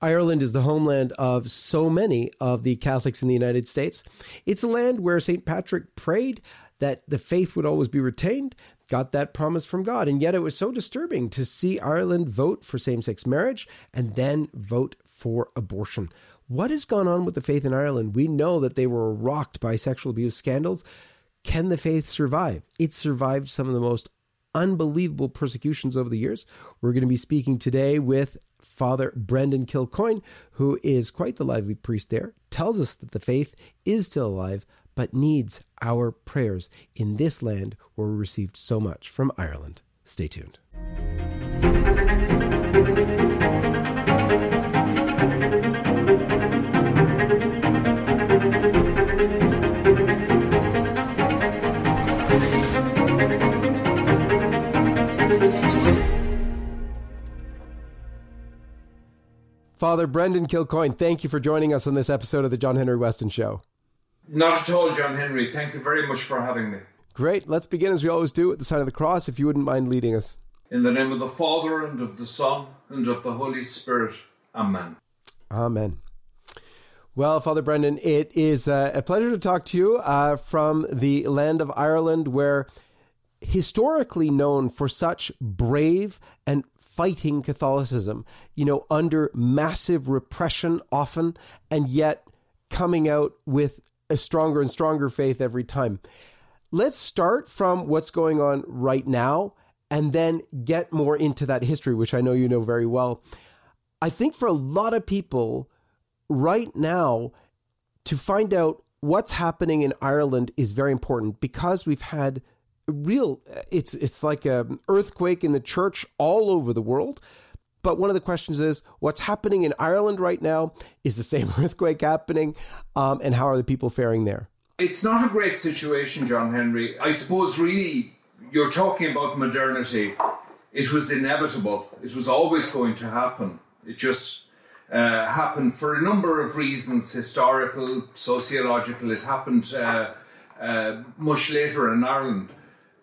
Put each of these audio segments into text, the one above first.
Ireland is the homeland of so many of the Catholics in the United States. It's a land where St. Patrick prayed that the faith would always be retained, got that promise from God. And yet it was so disturbing to see Ireland vote for same sex marriage and then vote for abortion. What has gone on with the faith in Ireland? We know that they were rocked by sexual abuse scandals. Can the faith survive? It survived some of the most unbelievable persecutions over the years. We're going to be speaking today with Father Brendan Kilcoyne, who is quite the lively priest there, tells us that the faith is still alive, but needs our prayers in this land where we received so much from Ireland. Stay tuned. Father Brendan Kilcoyne, thank you for joining us on this episode of the John Henry Weston Show. Not at all, John Henry. Thank you very much for having me. Great. Let's begin as we always do at the sign of the cross, if you wouldn't mind leading us. In the name of the Father, and of the Son, and of the Holy Spirit. Amen. Amen. Well, Father Brendan, it is uh, a pleasure to talk to you uh, from the land of Ireland, where historically known for such brave and fighting Catholicism, you know, under massive repression often, and yet coming out with a stronger and stronger faith every time. Let's start from what's going on right now and then get more into that history, which I know you know very well. I think for a lot of people right now, to find out what's happening in Ireland is very important because we've had real it's it's like an earthquake in the church all over the world. But one of the questions is what's happening in Ireland right now? Is the same earthquake happening? Um, and how are the people faring there? It's not a great situation John Henry. I suppose really you're talking about modernity. It was inevitable. It was always going to happen. It just uh, happened for a number of reasons. Historical sociological. It happened uh, uh, much later in Ireland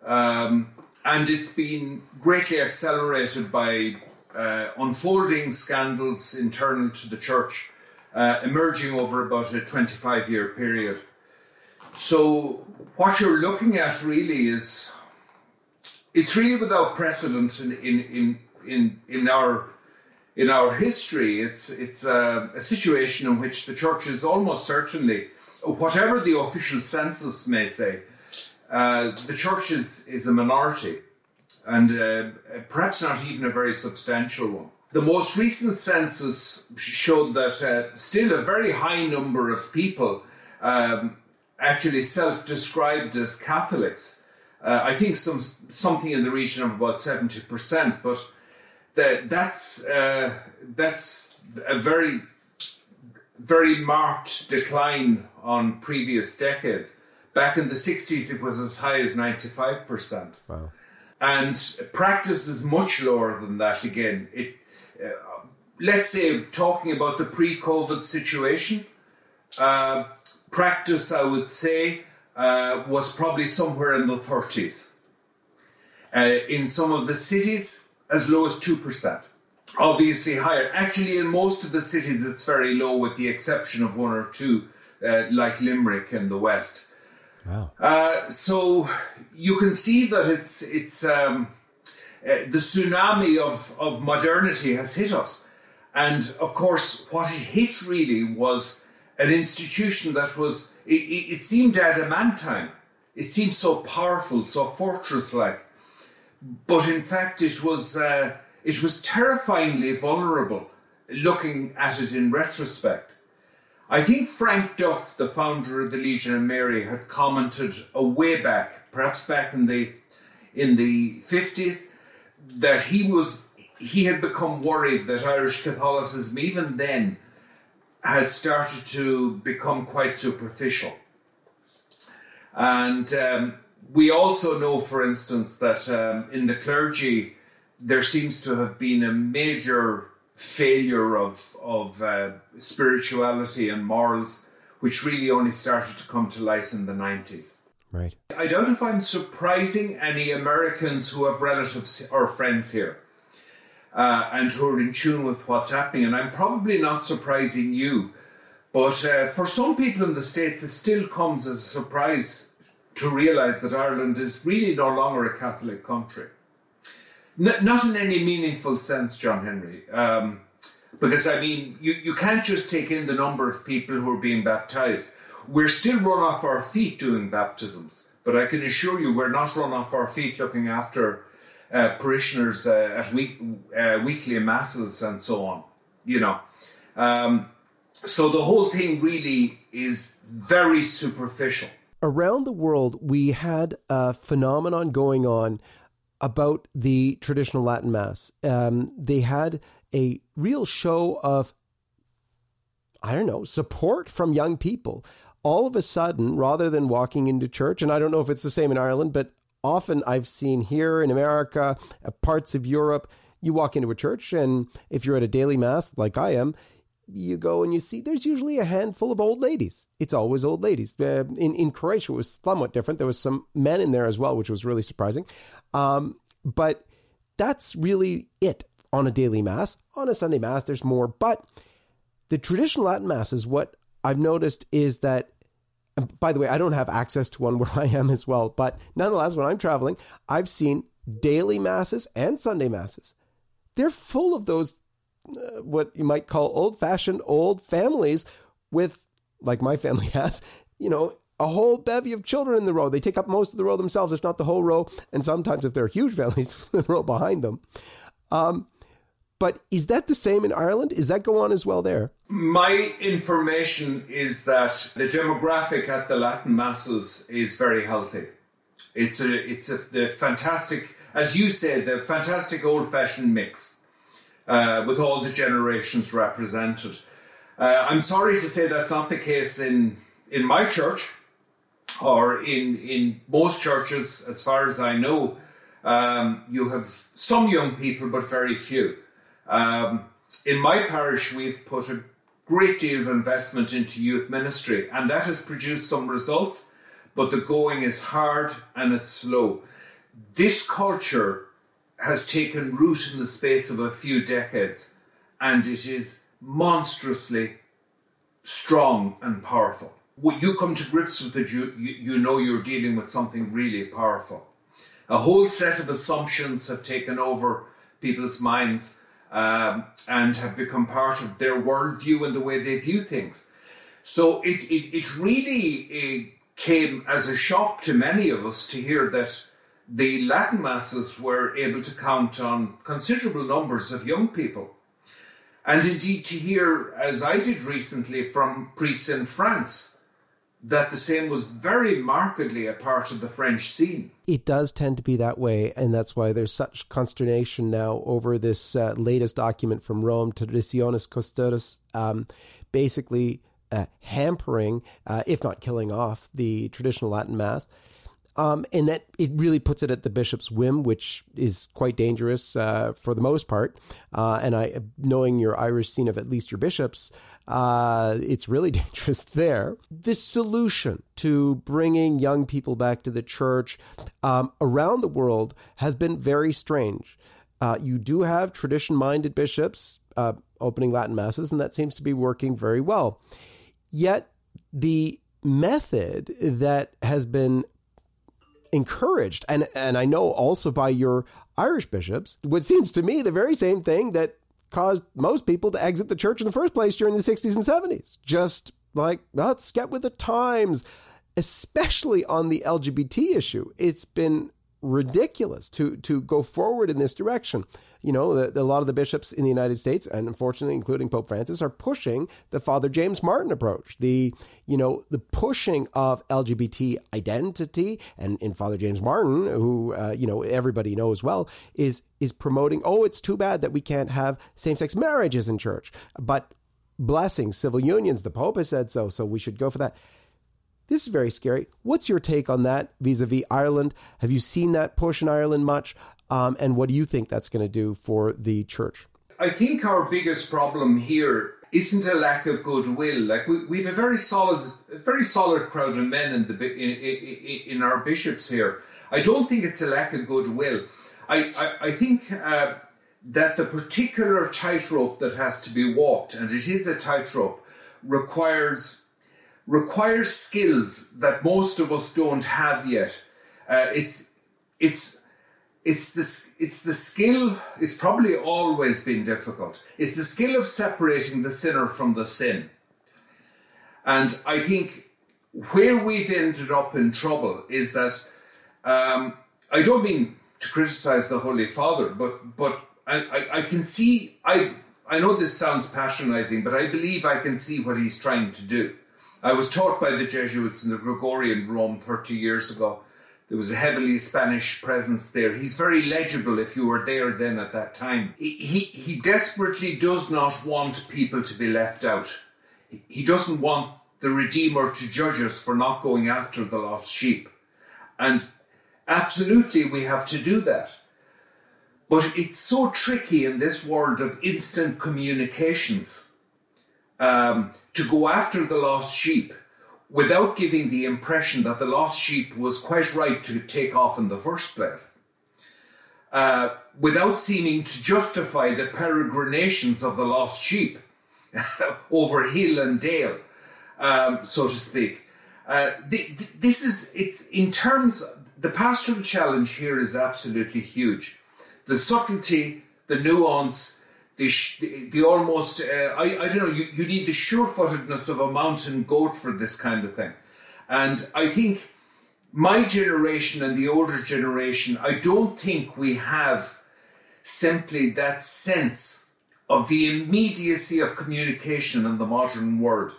um, and it's been greatly accelerated by uh, unfolding scandals internal to the church, uh, emerging over about a 25 year period. So, what you're looking at really is it's really without precedent in, in, in, in, in our in our history, it's it's a, a, situation in which the church is almost certainly, whatever the official census may say, uh, the church is, is a minority and uh, perhaps not even a very substantial one. The most recent census showed that uh, still a very high number of people um, actually self described as Catholics. Uh, I think some something in the region of about 70%, but the, that's, uh, that's a very, very marked decline on previous decades. Back in the 60s, it was as high as 95%. Wow. And practice is much lower than that again. It, uh, let's say, talking about the pre COVID situation, uh, practice, I would say, uh, was probably somewhere in the 30s. Uh, in some of the cities, as low as 2%. Obviously higher. Actually, in most of the cities, it's very low, with the exception of one or two, uh, like Limerick in the west. Wow. Uh, so you can see that it's it's um, uh, the tsunami of, of modernity has hit us, and of course, what it hit really was an institution that was it, it, it seemed adamantine. It seemed so powerful, so fortress-like, but in fact, it was uh, it was terrifyingly vulnerable. Looking at it in retrospect. I think Frank Duff, the founder of the Legion of Mary, had commented a way back, perhaps back in the in the fifties, that he was he had become worried that Irish Catholicism, even then, had started to become quite superficial. And um, we also know, for instance, that um, in the clergy there seems to have been a major failure of of uh, spirituality and morals, which really only started to come to light in the nineties. Right. I doubt if I'm surprising any Americans who have relatives or friends here. uh, and who are in tune with what's happening. And I'm probably not surprising you, but uh, for some people in the States, it still comes as a surprise to realise that Ireland is really no longer a Catholic country. N- not in any meaningful sense, John Henry. Um, because, I mean, you, you can't just take in the number of people who are being baptized. We're still run off our feet doing baptisms, but I can assure you we're not run off our feet looking after uh, parishioners uh, at week, uh, weekly masses and so on. You know, um, so the whole thing really is very superficial. Around the world, we had a phenomenon going on about the traditional Latin Mass. Um, they had a real show of, I don't know, support from young people. All of a sudden, rather than walking into church, and I don't know if it's the same in Ireland, but often I've seen here in America, uh, parts of Europe, you walk into a church, and if you're at a daily mass like I am, you go and you see there's usually a handful of old ladies. It's always old ladies. Uh, in in Croatia, it was somewhat different. There was some men in there as well, which was really surprising. Um, but that's really it on a daily mass. On a Sunday mass, there's more. But the traditional Latin mass is what I've noticed is that by the way, I don't have access to one where I am as well, but nonetheless, when I'm traveling, I've seen daily masses and Sunday masses. They're full of those, what you might call old fashioned old families with, like my family has, you know, a whole bevy of children in the row. They take up most of the row themselves, if not the whole row, and sometimes, if they're huge families, the row behind them. Um, but is that the same in Ireland? Is that go on as well there? My information is that the demographic at the Latin masses is very healthy. It's a it's a the fantastic, as you say, the fantastic old fashioned mix uh, with all the generations represented. Uh, I'm sorry to say that's not the case in in my church or in in most churches, as far as I know. Um, you have some young people, but very few. Um, in my parish, we've put a great deal of investment into youth ministry, and that has produced some results, but the going is hard and it's slow. This culture has taken root in the space of a few decades, and it is monstrously strong and powerful. When you come to grips with it, you, you, you know you're dealing with something really powerful. A whole set of assumptions have taken over people's minds um, and have become part of their worldview and the way they view things. So it, it, it really it came as a shock to many of us to hear that the Latin masses were able to count on considerable numbers of young people. And indeed, to hear, as I did recently, from priests in France, that the same was very markedly a part of the French scene. It does tend to be that way, and that's why there's such consternation now over this uh, latest document from Rome, Traditionis Custodes, um, basically uh, hampering, uh, if not killing off, the traditional Latin Mass. Um, and that it really puts it at the bishop's whim, which is quite dangerous uh, for the most part. Uh, and I, knowing your Irish scene of at least your bishops, uh, it's really dangerous there. The solution to bringing young people back to the church um, around the world has been very strange. Uh, you do have tradition-minded bishops uh, opening Latin masses, and that seems to be working very well. Yet the method that has been encouraged, and and I know also by your Irish bishops, what seems to me the very same thing that caused most people to exit the church in the first place during the 60s and 70s. Just like let's get with the times, especially on the LGBT issue. It's been ridiculous to to go forward in this direction you know, the, the, a lot of the bishops in the United States, and unfortunately, including Pope Francis, are pushing the Father James Martin approach. The, you know, the pushing of LGBT identity, and in Father James Martin, who uh, you know everybody knows well, is is promoting. Oh, it's too bad that we can't have same sex marriages in church, but blessing civil unions. The Pope has said so, so we should go for that. This is very scary. What's your take on that vis a vis Ireland? Have you seen that push in Ireland much? Um, and what do you think that's going to do for the church? I think our biggest problem here isn't a lack of goodwill. Like we, we have a very solid, very solid crowd of men in the in, in, in our bishops here. I don't think it's a lack of goodwill. I I, I think uh, that the particular tightrope that has to be walked, and it is a tightrope, requires requires skills that most of us don't have yet. Uh, it's it's it's the, it's the skill, it's probably always been difficult. It's the skill of separating the sinner from the sin. And I think where we've ended up in trouble is that um, I don't mean to criticize the Holy Father, but but I, I, I, can see I I know this sounds patronizing, but I believe I can see what he's trying to do. I was taught by the Jesuits in the Gregorian Rome 30 years ago there was a heavily Spanish presence there. He's very legible if you were there then at that time. He, he, he desperately does not want people to be left out. He, doesn't want the Redeemer to judge us for not going after the lost sheep. And absolutely we have to do that. But it's so tricky in this world of instant communications um, to go after the lost sheep without giving the impression that the lost sheep was quite right to take off in the first place. Uh, without seeming to justify the peregrinations of the lost sheep over hill and dale, um, so to speak. Uh, this is, it's in terms, the pastoral challenge here is absolutely huge. The subtlety, the nuance, the, the almost, uh, I, I don't know, you, you need the sure-footedness of a mountain goat for this kind of thing. And I think my generation and the older generation, I don't think we have simply that sense of the immediacy of communication in the modern world.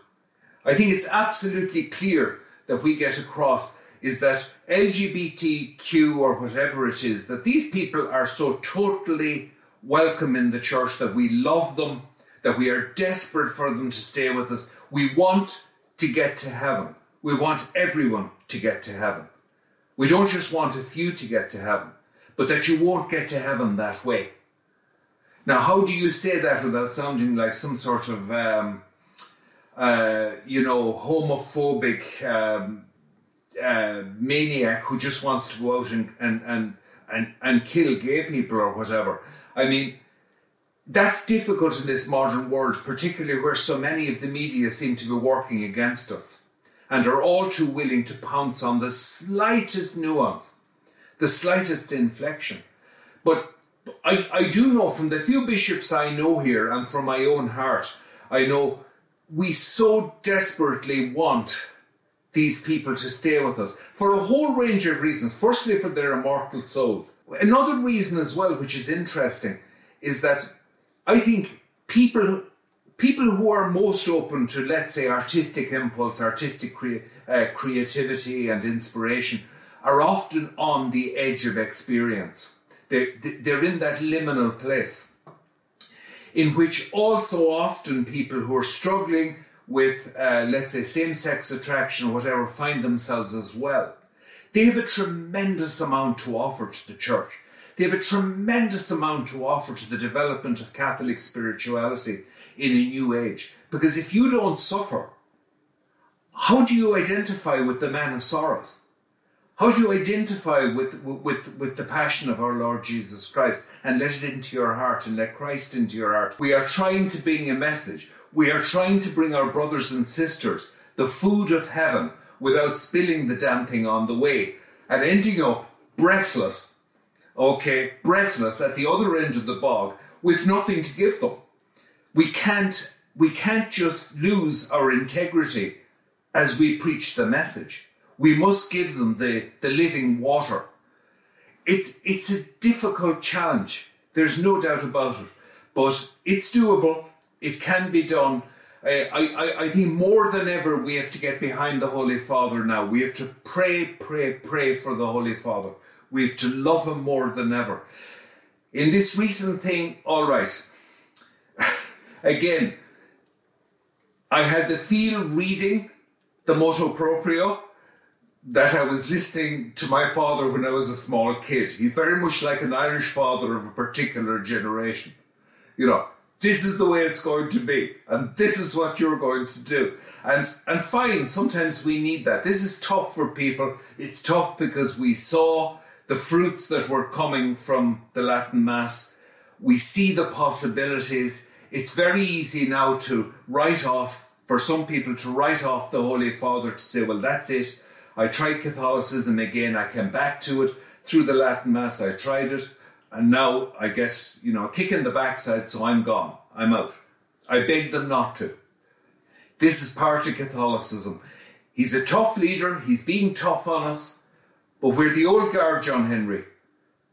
I think it's absolutely clear that we get across is that LGBTQ or whatever it is, that these people are so totally welcome in the church, that we love them, that we are desperate for them to stay with us. We want to get to heaven. We want everyone to get to heaven. We don't just want a few to get to heaven, but that you won't get to heaven that way. Now, how do you say that without sounding like some sort of, um, uh, you know, homophobic um, uh, maniac who just wants to go out and, and, and, and, and kill gay people or whatever? I mean, that's difficult in this modern world, particularly where so many of the media seem to be working against us and are all too willing to pounce on the slightest nuance, the slightest inflection. But I, I do know from the few bishops I know here and from my own heart, I know we so desperately want these people to stay with us for a whole range of reasons. Firstly, for their immortal souls. Another reason as well, which is interesting, is that I think people people who are most open to, let's say, artistic impulse, artistic crea- uh, creativity, and inspiration are often on the edge of experience. They're, they're in that liminal place in which also often people who are struggling with, uh, let's say, same sex attraction or whatever find themselves as well. They have a tremendous amount to offer to the church. They have a tremendous amount to offer to the development of Catholic spirituality in a new age. Because if you don't suffer, how do you identify with the man of sorrows? How do you identify with, with, with the passion of our Lord Jesus Christ and let it into your heart and let Christ into your heart? We are trying to bring a message. We are trying to bring our brothers and sisters the food of heaven without spilling the damn thing on the way and ending up breathless, okay, breathless at the other end of the bog with nothing to give them. We can't, we can't just lose our integrity as we preach the message. We must give them the, the living water. It's, it's a difficult challenge. There's no doubt about it. But it's doable. It can be done. Uh, I, I, I think more than ever we have to get behind the Holy Father now. We have to pray, pray, pray for the Holy Father. We have to love him more than ever. In this recent thing, all right. Again, I had the feel reading the motu proprio that I was listening to my father when I was a small kid. He's very much like an Irish father of a particular generation. You know, this is the way it's going to be, and this is what you're going to do. And and fine, sometimes we need that. This is tough for people. It's tough because we saw the fruits that were coming from the Latin Mass. We see the possibilities. It's very easy now to write off, for some people to write off the Holy Father to say, well, that's it. I tried Catholicism again. I came back to it through the Latin Mass. I tried it. And now I get, you know, a kick in the backside, so I'm gone. I'm out. I beg them not to. This is part of Catholicism. He's a tough leader. He's being tough on us. But we're the old guard, John Henry.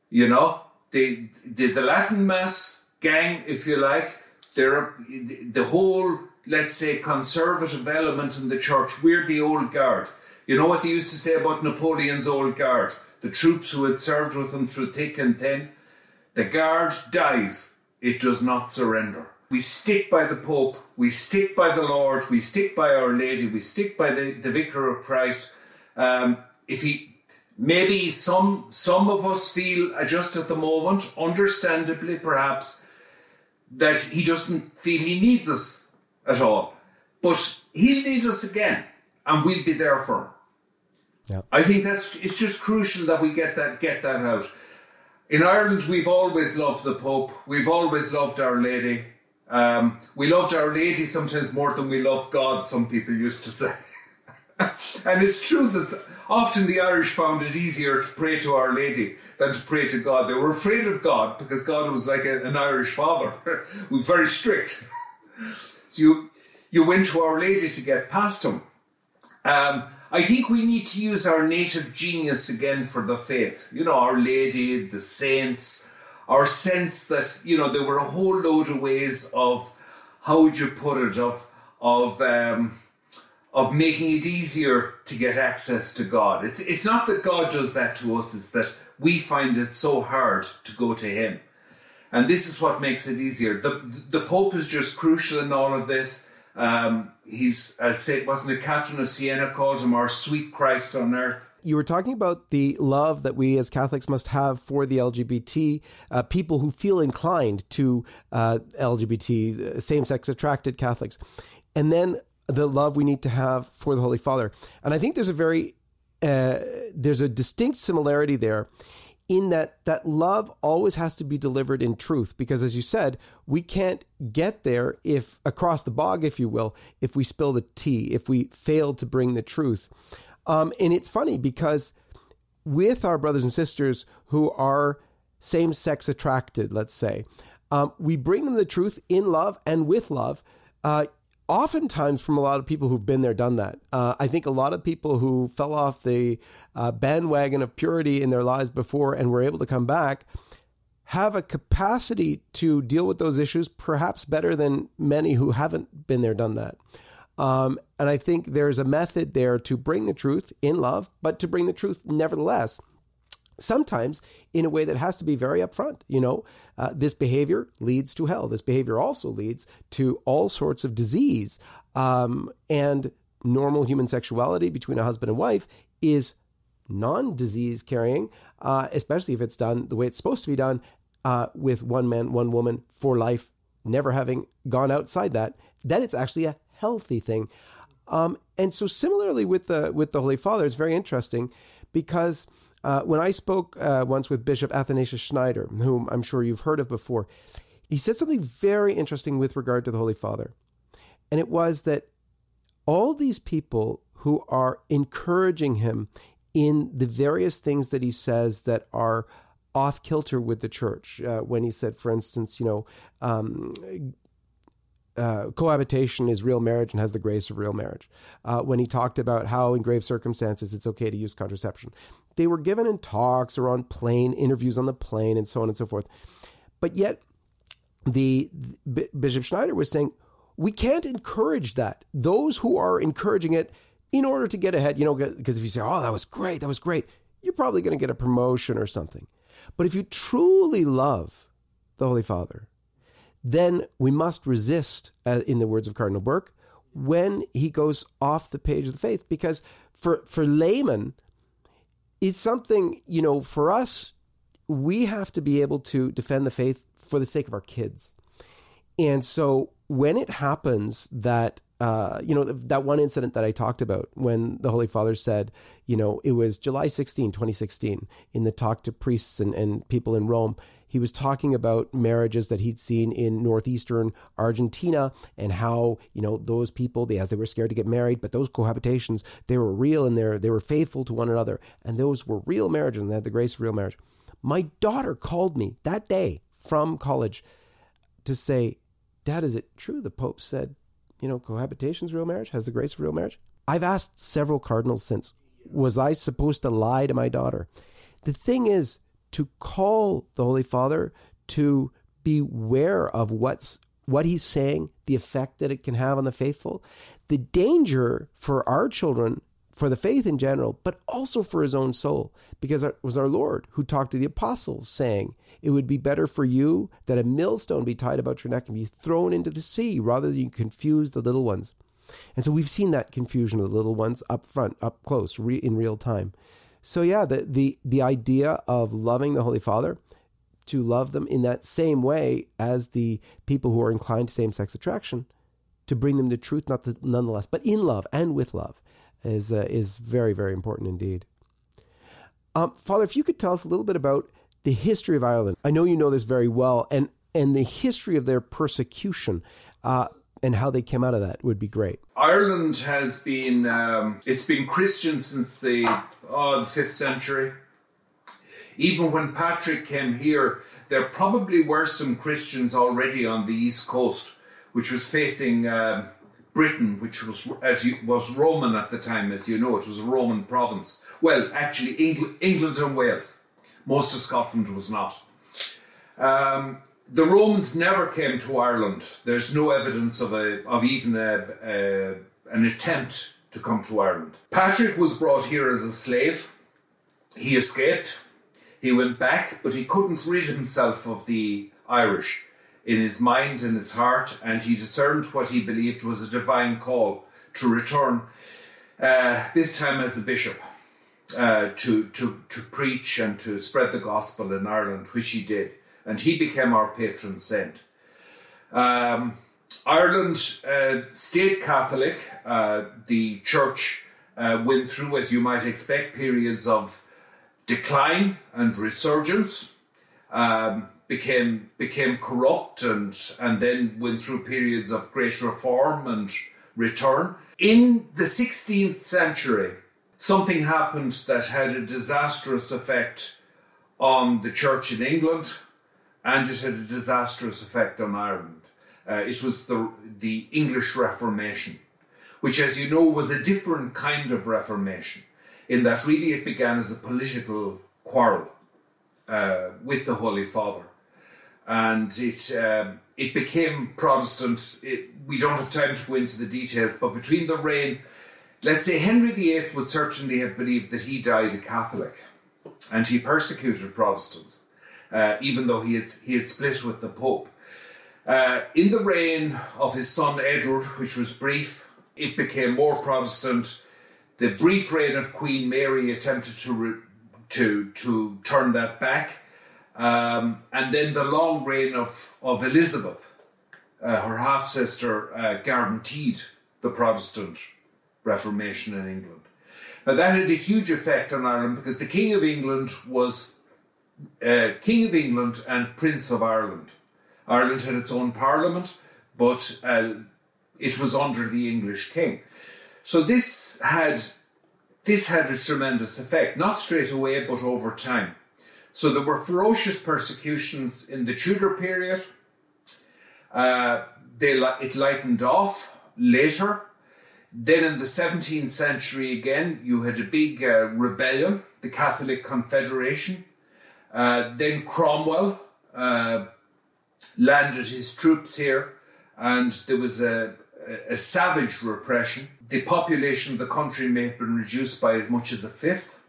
You know, the, the, the Latin Mass gang, if you like, they're the whole, let's say, conservative element in the church. We're the old guard. You know what they used to say about Napoleon's old guard? The troops who had served with him through thick and thin. The guard dies. It does not surrender. We stick by the Pope. We stick by the Lord. We stick by Our Lady. We stick by the, the Vicar of Christ. Um, if he, maybe some, some of us feel just at the moment, understandably perhaps, that he doesn't feel he needs us at all. But he'll need us again and we'll be there for him. Yeah. I think that's it's just crucial that we get that get that out. In Ireland, we've always loved the Pope. We've always loved Our Lady. Um, we loved Our Lady sometimes more than we love God. Some people used to say, and it's true that often the Irish found it easier to pray to Our Lady than to pray to God. They were afraid of God because God was like a, an Irish father, was very strict. So you you went to Our Lady to get past him. Um, I think we need to use our native genius again for the faith. You know, Our Lady, the saints, our sense that, you know, there were a whole load of ways of, how would you put it, of, of, um, of making it easier to get access to God. It's, it's not that God does that to us, it's that we find it so hard to go to Him. And this is what makes it easier. The, the Pope is just crucial in all of this. Um, he's, as said, wasn't it Catherine of Siena called him our sweet Christ on earth? You were talking about the love that we as Catholics must have for the LGBT uh, people who feel inclined to uh, LGBT, uh, same sex attracted Catholics. And then the love we need to have for the Holy Father. And I think there's a very, uh, there's a distinct similarity there in that that love always has to be delivered in truth because as you said we can't get there if across the bog if you will if we spill the tea if we fail to bring the truth. Um, and it's funny because with our brothers and sisters who are same sex attracted let's say um, we bring them the truth in love and with love uh, oftentimes from a lot of people who've been there, done that. Uh, I think a lot of people who fell off the uh, bandwagon of purity in their lives before and were able to come back have a capacity to deal with those issues perhaps better than many who haven't been there, done that. Um, and I think there's a method there to bring the truth in love, but to bring the truth nevertheless sometimes in a way that has to be very upfront. You know, uh, this behavior leads to hell. This behavior also leads to all sorts of disease. Um, and normal human sexuality between a husband and wife is non disease carrying, uh, especially if it's done the way it's supposed to be done uh, with one man, one woman for life, never having gone outside that. Then it's actually a healthy thing. Um, and so similarly with the with the Holy Father, it's very interesting because uh, when I spoke uh, once with Bishop Athanasius Schneider, whom I'm sure you've heard of before, he said something very interesting with regard to the Holy Father. And it was that all these people who are encouraging him in the various things that he says that are off kilter with the church, uh, when he said, for instance, you know, um, uh, cohabitation is real marriage and has the grace of real marriage. Uh, when he talked about how, in grave circumstances, it's okay to use contraception, they were given in talks or on plane interviews on the plane and so on and so forth. But yet, the, the Bishop Schneider was saying we can't encourage that. Those who are encouraging it in order to get ahead, you know, because if you say, "Oh, that was great, that was great," you're probably going to get a promotion or something. But if you truly love the Holy Father, then we must resist, uh, in the words of Cardinal Burke, when he goes off the page of the faith. Because for, for laymen, it's something, you know, for us, we have to be able to defend the faith for the sake of our kids. And so when it happens that uh, you know, that one incident that I talked about when the Holy Father said, you know, it was July 16, 2016, in the talk to priests and, and people in Rome he was talking about marriages that he'd seen in northeastern Argentina and how you know those people they as they were scared to get married, but those cohabitations they were real and they they were faithful to one another, and those were real marriages and they had the grace of real marriage. My daughter called me that day from college to say, "Dad, is it true the Pope said, you know, cohabitation is real marriage, has the grace of real marriage?" I've asked several cardinals since, was I supposed to lie to my daughter? The thing is to call the Holy Father to beware of what's what he's saying, the effect that it can have on the faithful, the danger for our children, for the faith in general, but also for his own soul, because it was our Lord who talked to the apostles, saying, It would be better for you that a millstone be tied about your neck and be thrown into the sea rather than you confuse the little ones. And so we've seen that confusion of the little ones up front, up close, re- in real time. So yeah, the, the the idea of loving the Holy Father, to love them in that same way as the people who are inclined to same-sex attraction, to bring them to truth, not the, nonetheless, but in love and with love, is uh, is very very important indeed. Um, Father, if you could tell us a little bit about the history of Ireland. I know you know this very well, and and the history of their persecution. Uh, and how they came out of that would be great. Ireland has been um, it's been Christian since the oh, the fifth century. Even when Patrick came here, there probably were some Christians already on the east coast, which was facing uh, Britain, which was as you, was Roman at the time, as you know, it was a Roman province. Well, actually, England, England and Wales. Most of Scotland was not. Um, the Romans never came to Ireland. There's no evidence of a of even a, a, an attempt to come to Ireland. Patrick was brought here as a slave. He escaped. He went back, but he couldn't rid himself of the Irish in his mind and his heart, and he discerned what he believed was a divine call to return. Uh, this time as a bishop. Uh, to, to, to preach and to spread the gospel in Ireland, which he did and he became our patron saint. Um, Ireland uh, stayed Catholic. Uh, the church uh, went through, as you might expect, periods of decline and resurgence. Um, became became corrupt and and then went through periods of great reform and return. In the 16th century, something happened that had a disastrous effect on the church in England and it had a disastrous effect on Ireland. Uh, it was the, the English Reformation, which, as you know, was a different kind of Reformation, in that really it began as a political quarrel uh, with the Holy Father. And it, um, it became Protestant. It, we don't have time to go into the details, but between the reign, let's say Henry VIII would certainly have believed that he died a Catholic and he persecuted Protestants uh, even though he had, he had split with the Pope. Uh, in the reign of his son Edward, which was brief, it became more Protestant. The brief reign of Queen Mary attempted to re- to to turn that back, um, and then the long reign of of Elizabeth, uh, her half sister, uh, guaranteed the Protestant Reformation in England. Now that had a huge effect on Ireland because the King of England was uh, King of England and Prince of Ireland. Ireland had its own parliament, but uh, it was under the English king. So this had this had a tremendous effect, not straight away, but over time. So there were ferocious persecutions in the Tudor period. Uh, they, it lightened off later. Then in the 17th century, again, you had a big uh, rebellion, the Catholic Confederation, uh, then Cromwell uh, landed his troops here, and there was a, a, savage repression. The population of the country may have been reduced by as much as a fifth,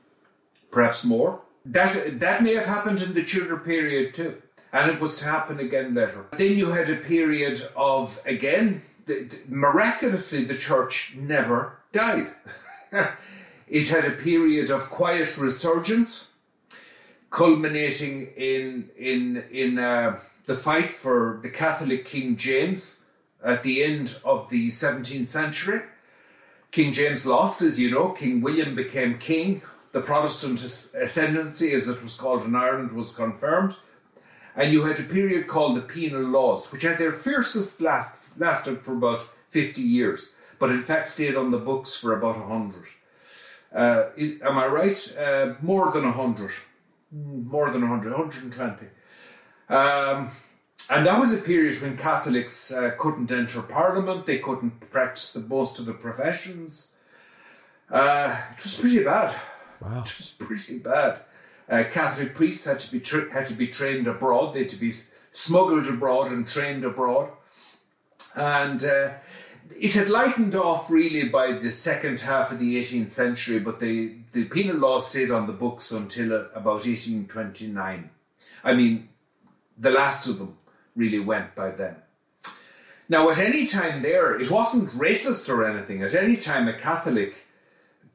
perhaps more. That, that may have happened in the Tudor period too, and it was to happen again later. Then you had a period of, again, the, the, miraculously, the church never died. it had a period of quiet resurgence culminating in in in uh, the fight for the Catholic King James at the end of the 17th century. King James lost, as you know. King William became king. The Protestant ascendancy, as it was called in Ireland, was confirmed. And you had a period called the penal laws, which at their fiercest last, lasted for about 50 years, but in fact stayed on the books for about 100. Uh, am I right? Uh, more than 100. More than 100, 120. Um, and that was a period when Catholics uh, couldn't enter Parliament, they couldn't practice the, most of the professions. Uh, it was pretty bad. Wow. It was pretty bad. Uh, Catholic priests had to be tra- had to be trained abroad. They had to be smuggled abroad and trained abroad, and uh, it had lightened off really by the second half of the 18th century. But the the penal law stayed on the books until uh, about 1829. I mean, the last of them really went by then. Now, at any time there, it wasn't racist or anything. At any time, a Catholic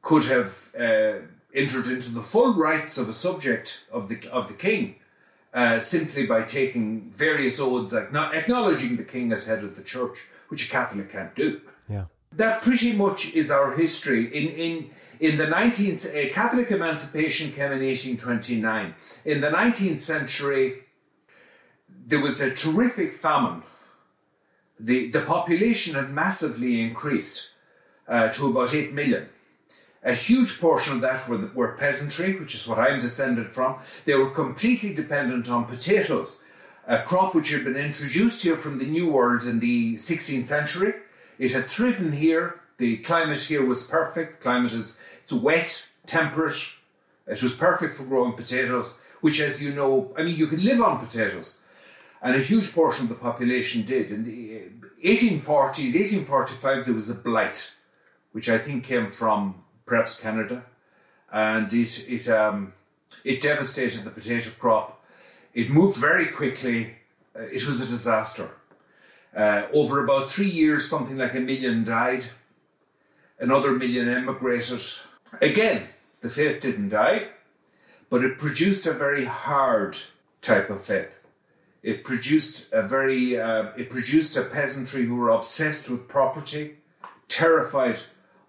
could have uh, entered into the full rights of a subject of the of the king, uh, simply by taking various oaths, acknowledging the king as head of the church, which a Catholic can't do. Yeah, that pretty much is our history. In in in the 19th, uh, Catholic emancipation came in 1829. In the 19th century, there was a terrific famine. The, the population had massively increased uh, to about 8 million. A huge portion of that were, were peasantry, which is what I'm descended from. They were completely dependent on potatoes, a crop which had been introduced here from the New World in the 16th century. It had thriven here. The climate here was perfect. Climate is it's wet, temperate. It was perfect for growing potatoes, which, as you know, I mean, you could live on potatoes and a huge portion of the population did. In the eh, 1840s, 1845, there was a blight, which I think came from perhaps Canada, and it it um, it devastated the potato crop. It moved very quickly. Uh, it was a disaster. Uh, over about three years, something like a million died. Another million emigrated. Again, the faith didn't die, but it produced a very hard type of faith. It produced a very, uh, it produced a peasantry who were obsessed with property, terrified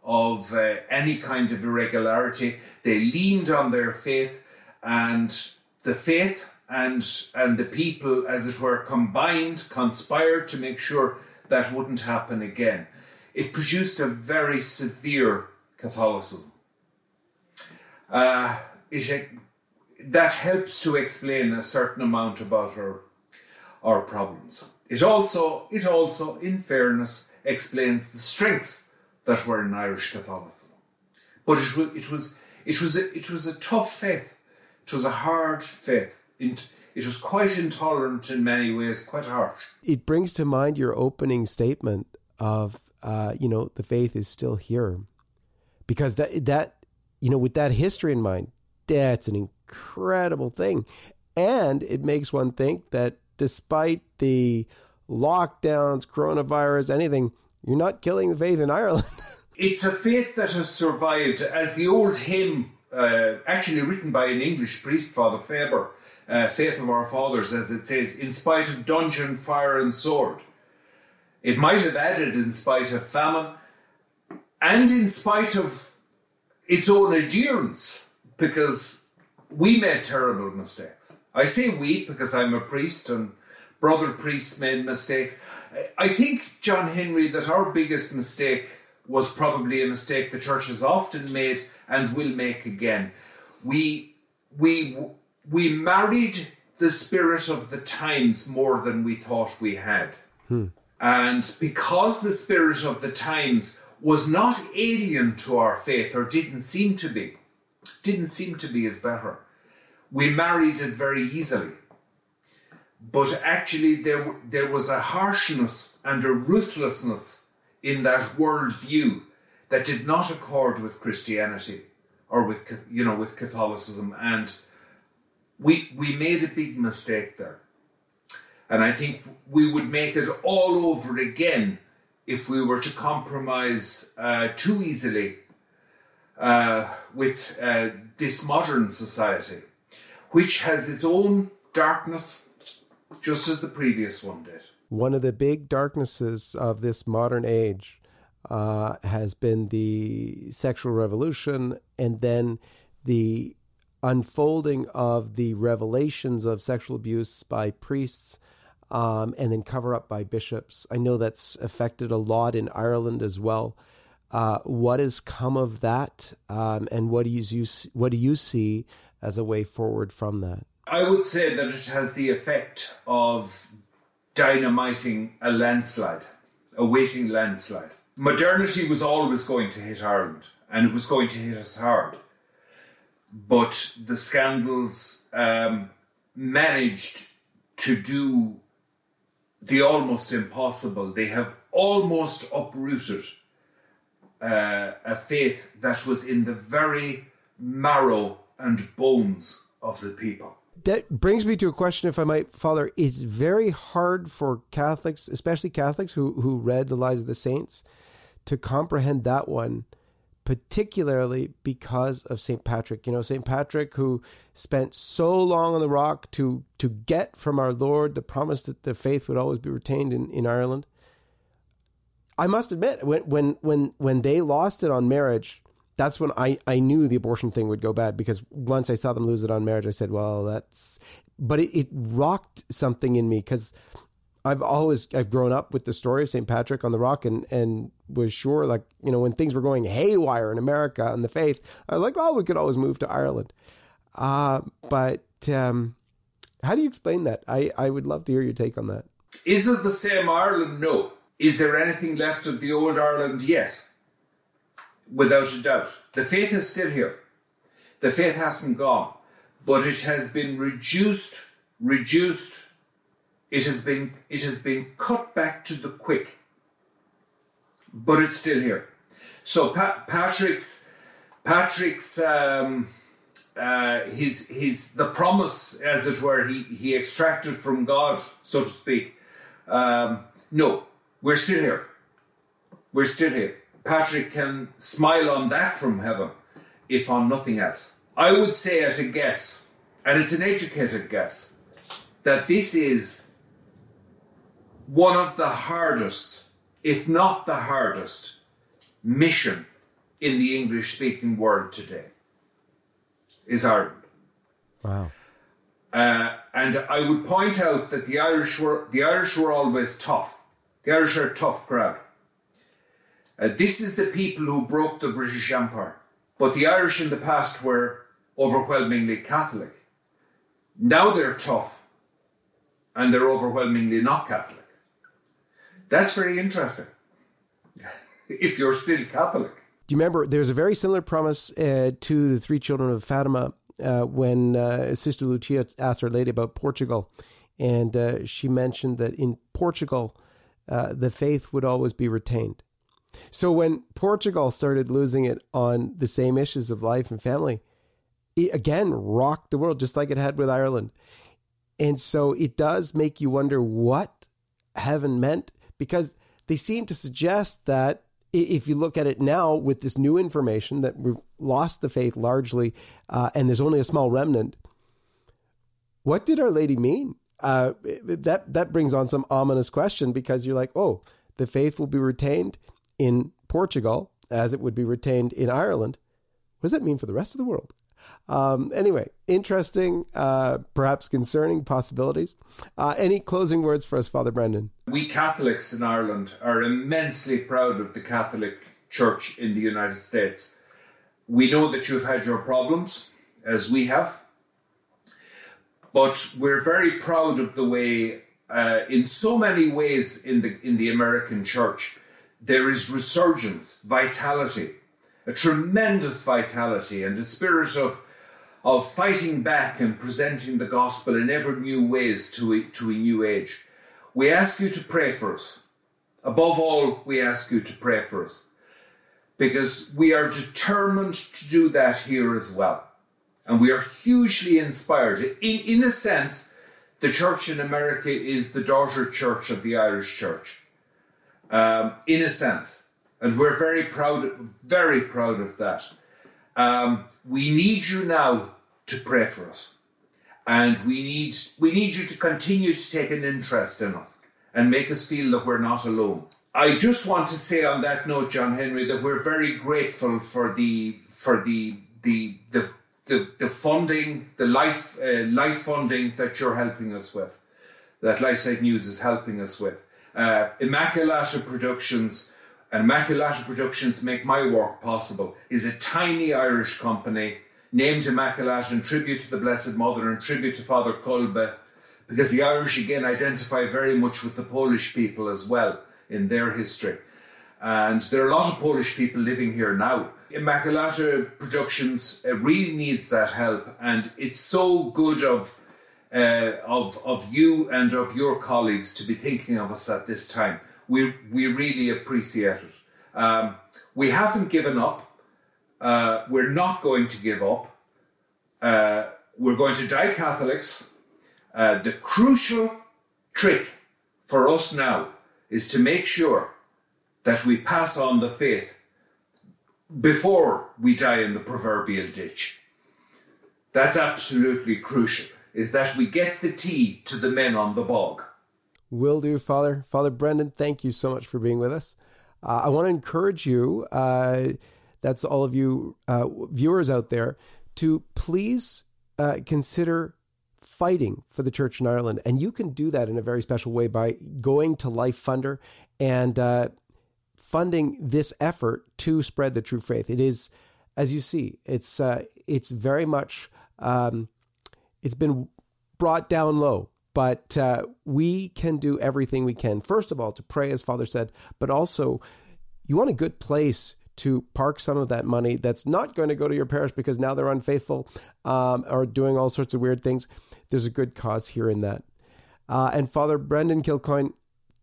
of uh, any kind of irregularity. They leaned on their faith, and the faith and and the people, as it were, combined, conspired to make sure that wouldn't happen again. It produced a very severe Catholicism. Uh, it, that helps to explain a certain amount about our our problems. It also, it also, in fairness, explains the strengths that were in Irish Catholicism. But it was, it was, it was, a, it was a tough faith. It was a hard faith. And it was quite intolerant in many ways, quite harsh. It brings to mind your opening statement of, uh, you know, the faith is still here, because that that, you know, with that history in mind, that's an incredible thing, and it makes one think that despite the lockdowns, coronavirus, anything, you're not killing the faith in Ireland. it's a faith that has survived, as the old hymn, uh, actually written by an English priest, Father Faber, uh, Faith of Our Fathers, as it says, in spite of dungeon, fire, and sword. It might have added, in spite of famine, and in spite of its own adherents, because we made terrible mistakes. I say we because I'm a priest and brother priests made mistakes. I think, John Henry, that our biggest mistake was probably a mistake the church has often made and will make again. We, we, we married the spirit of the times more than we thought we had. Hmm. And because the spirit of the times was not alien to our faith, or didn't seem to be, didn't seem to be as better, we married it very easily. But actually, there, there was a harshness and a ruthlessness in that worldview that did not accord with Christianity or with, you know, with Catholicism. And we, we made a big mistake there. And I think we would make it all over again if we were to compromise uh, too easily uh, with uh, this modern society which has its own darkness, just as the previous one did. One of the big darknesses of this modern age uh, has been the sexual revolution and then the unfolding of the revelations of sexual abuse by priests um, and then cover up by bishops. I know that's affected a lot in Ireland as well. Uh, what has come of that, um, and what do you what do you see as a way forward from that? I would say that it has the effect of dynamiting a landslide, a waiting landslide. Modernity was always going to hit Ireland, and it was going to hit us hard. But the scandals um, managed to do the almost impossible. They have almost uprooted uh, a faith that was in the very marrow and bones of the people. That brings me to a question, if I might, Father. It's very hard for Catholics, especially Catholics who, who read the Lives of the Saints, to comprehend that one particularly because of St. Patrick. You know, St. Patrick, who spent so long on the rock to, to get from our Lord the promise that the faith would always be retained in, in Ireland. I must admit, when, when, when, when they lost it on marriage, that's when I, I knew the abortion thing would go bad because once I saw them lose it on marriage, I said, well, that's, but it, it rocked something in me because I've always I've grown up with the story of St. Patrick on the Rock and and was sure like you know when things were going haywire in America and the faith I was like oh we could always move to Ireland, uh, but um, how do you explain that? I I would love to hear your take on that. Is it the same Ireland? No. Is there anything left of the old Ireland? Yes, without a doubt. The faith is still here. The faith hasn't gone, but it has been reduced, reduced it has been it has been cut back to the quick, but it's still here. So pa- Patrick's Patrick's um, uh, his his the promise, as it were, he he extracted from God, so to speak. Um, no, we're still here. We're still here. Patrick can smile on that from heaven, if on nothing else. I would say at a guess, and it's an educated guess, that this is one of the hardest, if not the hardest, mission in the English speaking world today is Ireland. Wow. Uh, and I would point out that the Irish were the Irish were always tough. The Irish are a tough crowd. Uh, this is the people who broke the British Empire. But the Irish in the past were overwhelmingly Catholic. Now they're tough and they're overwhelmingly not Catholic. That's very interesting. if you're still Catholic. Do you remember there's a very similar promise uh, to the three children of Fatima uh, when uh, Sister Lucia asked Our Lady about Portugal, and uh, she mentioned that in Portugal uh, the faith would always be retained. So when Portugal started losing it on the same issues of life and family, it again rocked the world just like it had with Ireland. And so it does make you wonder what heaven meant because they seem to suggest that if you look at it now with this new information that we've lost the faith largely uh, and there's only a small remnant, what did Our Lady mean? Uh, that that brings on some ominous question because you're like, oh, the faith will be retained in Portugal as it would be retained in Ireland. What does that mean for the rest of the world? Um, anyway, interesting, uh, perhaps concerning possibilities. Uh, any closing words for us, Father Brendan? We Catholics in Ireland are immensely proud of the Catholic Church in the United States. We know that you've had your problems, as we have, but we're very proud of the way, uh, in so many ways, in the in the American Church, there is resurgence, vitality a tremendous vitality and a spirit of, of fighting back and presenting the gospel in ever new ways to a, to a new age. We ask you to pray for us. Above all, we ask you to pray for us because we are determined to do that here as well. And we are hugely inspired. In, in a sense, the church in America is the daughter church of the Irish church. Um, in a sense and we're very proud, very proud of that. Um, we need you now to pray for us, and we need we need you to continue to take an interest in us and make us feel that we're not alone. I just want to say on that note, John Henry, that we're very grateful for the for the the the the, the funding, the life uh, life funding that you're helping us with, that LifeSite News is helping us with. Uh, Immaculata Productions and Immaculata Productions make my work possible. Is a tiny Irish company named Immaculata in tribute to the Blessed Mother and tribute to Father Kolbe, because the Irish again identify very much with the Polish people as well in their history. And there are a lot of Polish people living here now. Immaculata Productions uh, really needs that help, and it's so good of uh, of of you and of your colleagues to be thinking of us at this time. We we really appreciate it. Um, we haven't given up. Uh, we're not going to give up. Uh, we're going to die Catholics. Uh, the crucial trick for us now is to make sure that we pass on the faith before we die in the proverbial ditch. That's absolutely crucial, is that we get the tea to the men on the bog. Will do, Father. Father Brendan, thank you so much for being with us. Uh, I want to encourage you, uh, that's all of you uh, viewers out there, to please uh, consider fighting for the church in Ireland. And you can do that in a very special way by going to Life Funder and uh, funding this effort to spread the true faith. It is, as you see, it's uh, it's very much um, it's been brought down low, but uh, we can do everything we can. First of all, to pray, as Father said, but also you want a good place to park some of that money that's not going to go to your parish because now they're unfaithful um, or doing all sorts of weird things. There's a good cause here in that. Uh, and Father Brendan Kilcoyne,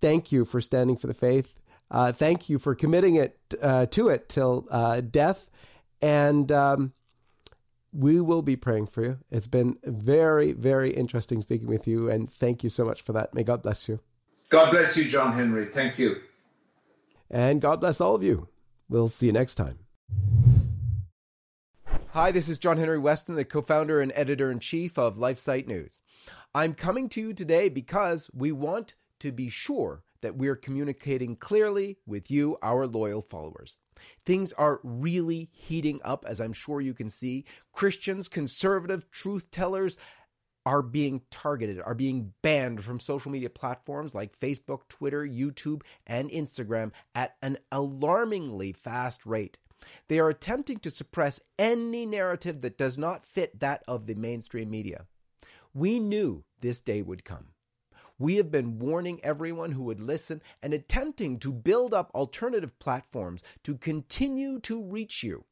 thank you for standing for the faith. Uh, thank you for committing it uh, to it till uh, death, and um, we will be praying for you. It's been very, very interesting speaking with you, and thank you so much for that. May God bless you. God bless you, John Henry. Thank you. And God bless all of you. We'll see you next time. Hi, this is John Henry Weston, the co founder and editor in chief of LifeSite News. I'm coming to you today because we want to be sure that we're communicating clearly with you, our loyal followers. Things are really heating up, as I'm sure you can see. Christians, conservative truth tellers, are being targeted, are being banned from social media platforms like Facebook, Twitter, YouTube, and Instagram at an alarmingly fast rate. They are attempting to suppress any narrative that does not fit that of the mainstream media. We knew this day would come. We have been warning everyone who would listen and attempting to build up alternative platforms to continue to reach you.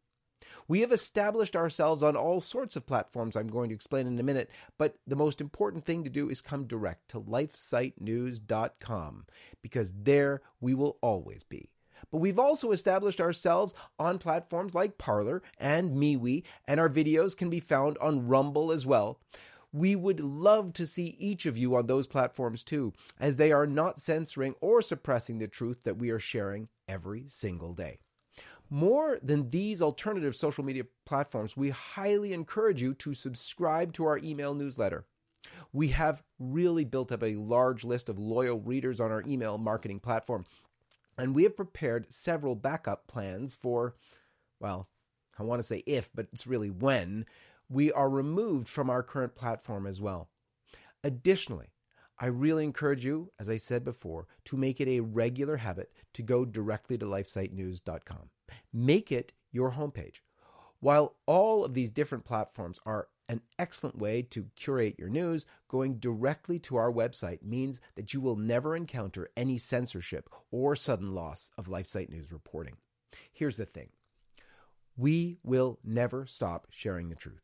We have established ourselves on all sorts of platforms I'm going to explain in a minute, but the most important thing to do is come direct to lifesitenews.com because there we will always be. But we've also established ourselves on platforms like Parler and MeWe, and our videos can be found on Rumble as well. We would love to see each of you on those platforms too, as they are not censoring or suppressing the truth that we are sharing every single day. More than these alternative social media platforms, we highly encourage you to subscribe to our email newsletter. We have really built up a large list of loyal readers on our email marketing platform, and we have prepared several backup plans for, well, I want to say if, but it's really when we are removed from our current platform as well. Additionally, I really encourage you, as I said before, to make it a regular habit to go directly to lifesitenews.com. Make it your homepage. While all of these different platforms are an excellent way to curate your news, going directly to our website means that you will never encounter any censorship or sudden loss of LifeSite News reporting. Here's the thing we will never stop sharing the truth.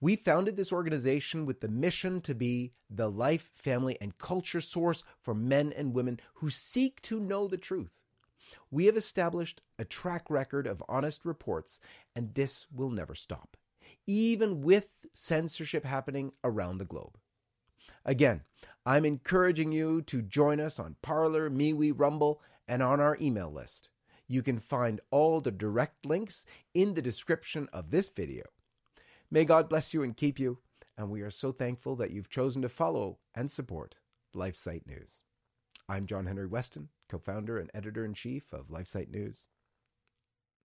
We founded this organization with the mission to be the life, family, and culture source for men and women who seek to know the truth. We have established a track record of honest reports, and this will never stop, even with censorship happening around the globe. Again, I'm encouraging you to join us on Parler, MeWe, Rumble, and on our email list. You can find all the direct links in the description of this video. May God bless you and keep you, and we are so thankful that you've chosen to follow and support LifeSite News. I'm John Henry Weston, co founder and editor in chief of LifeSite News.